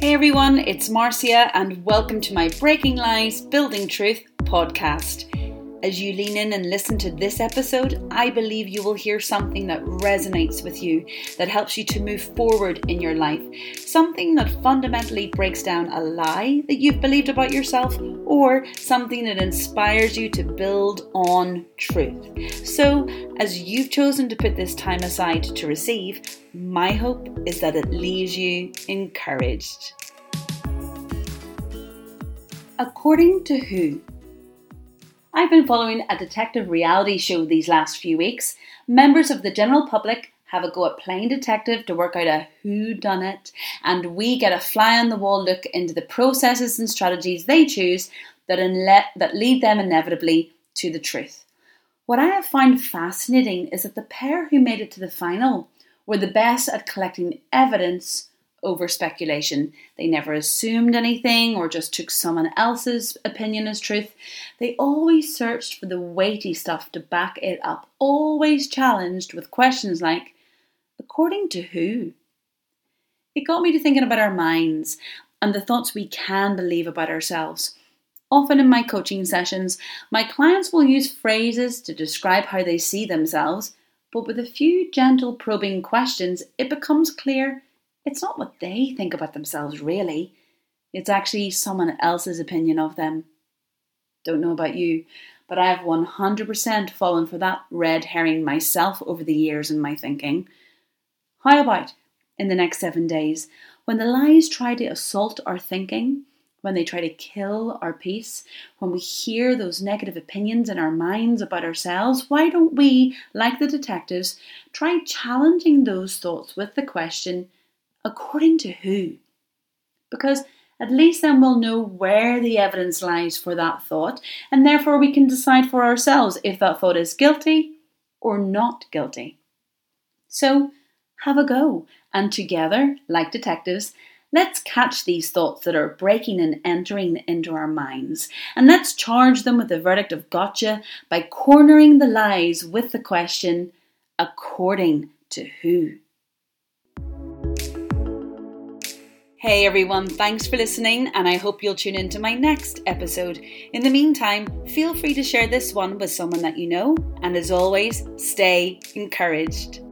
Hey everyone, it's Marcia, and welcome to my Breaking Lies, Building Truth podcast. As you lean in and listen to this episode, I believe you will hear something that resonates with you, that helps you to move forward in your life, something that fundamentally breaks down a lie that you've believed about yourself, or something that inspires you to build on truth. So, as you've chosen to put this time aside to receive, my hope is that it leaves you encouraged. According to who? I've been following a detective reality show these last few weeks. Members of the general public have a go at playing detective to work out a who done it, and we get a fly on the wall look into the processes and strategies they choose that, inle- that lead them inevitably to the truth. What I have found fascinating is that the pair who made it to the final were the best at collecting evidence over speculation. They never assumed anything or just took someone else's opinion as truth. They always searched for the weighty stuff to back it up, always challenged with questions like, according to who? It got me to thinking about our minds and the thoughts we can believe about ourselves. Often in my coaching sessions, my clients will use phrases to describe how they see themselves, but with a few gentle probing questions, it becomes clear it's not what they think about themselves, really. It's actually someone else's opinion of them. Don't know about you, but I have 100% fallen for that red herring myself over the years in my thinking. How about in the next seven days, when the lies try to assault our thinking, when they try to kill our peace, when we hear those negative opinions in our minds about ourselves, why don't we, like the detectives, try challenging those thoughts with the question, according to who? Because at least then we'll know where the evidence lies for that thought, and therefore we can decide for ourselves if that thought is guilty or not guilty. So, have a go, and together, like detectives, let's catch these thoughts that are breaking and entering into our minds, and let's charge them with the verdict of gotcha by cornering the lies with the question, according to who? Hey everyone, thanks for listening, and I hope you'll tune in to my next episode. In the meantime, feel free to share this one with someone that you know, and as always, stay encouraged.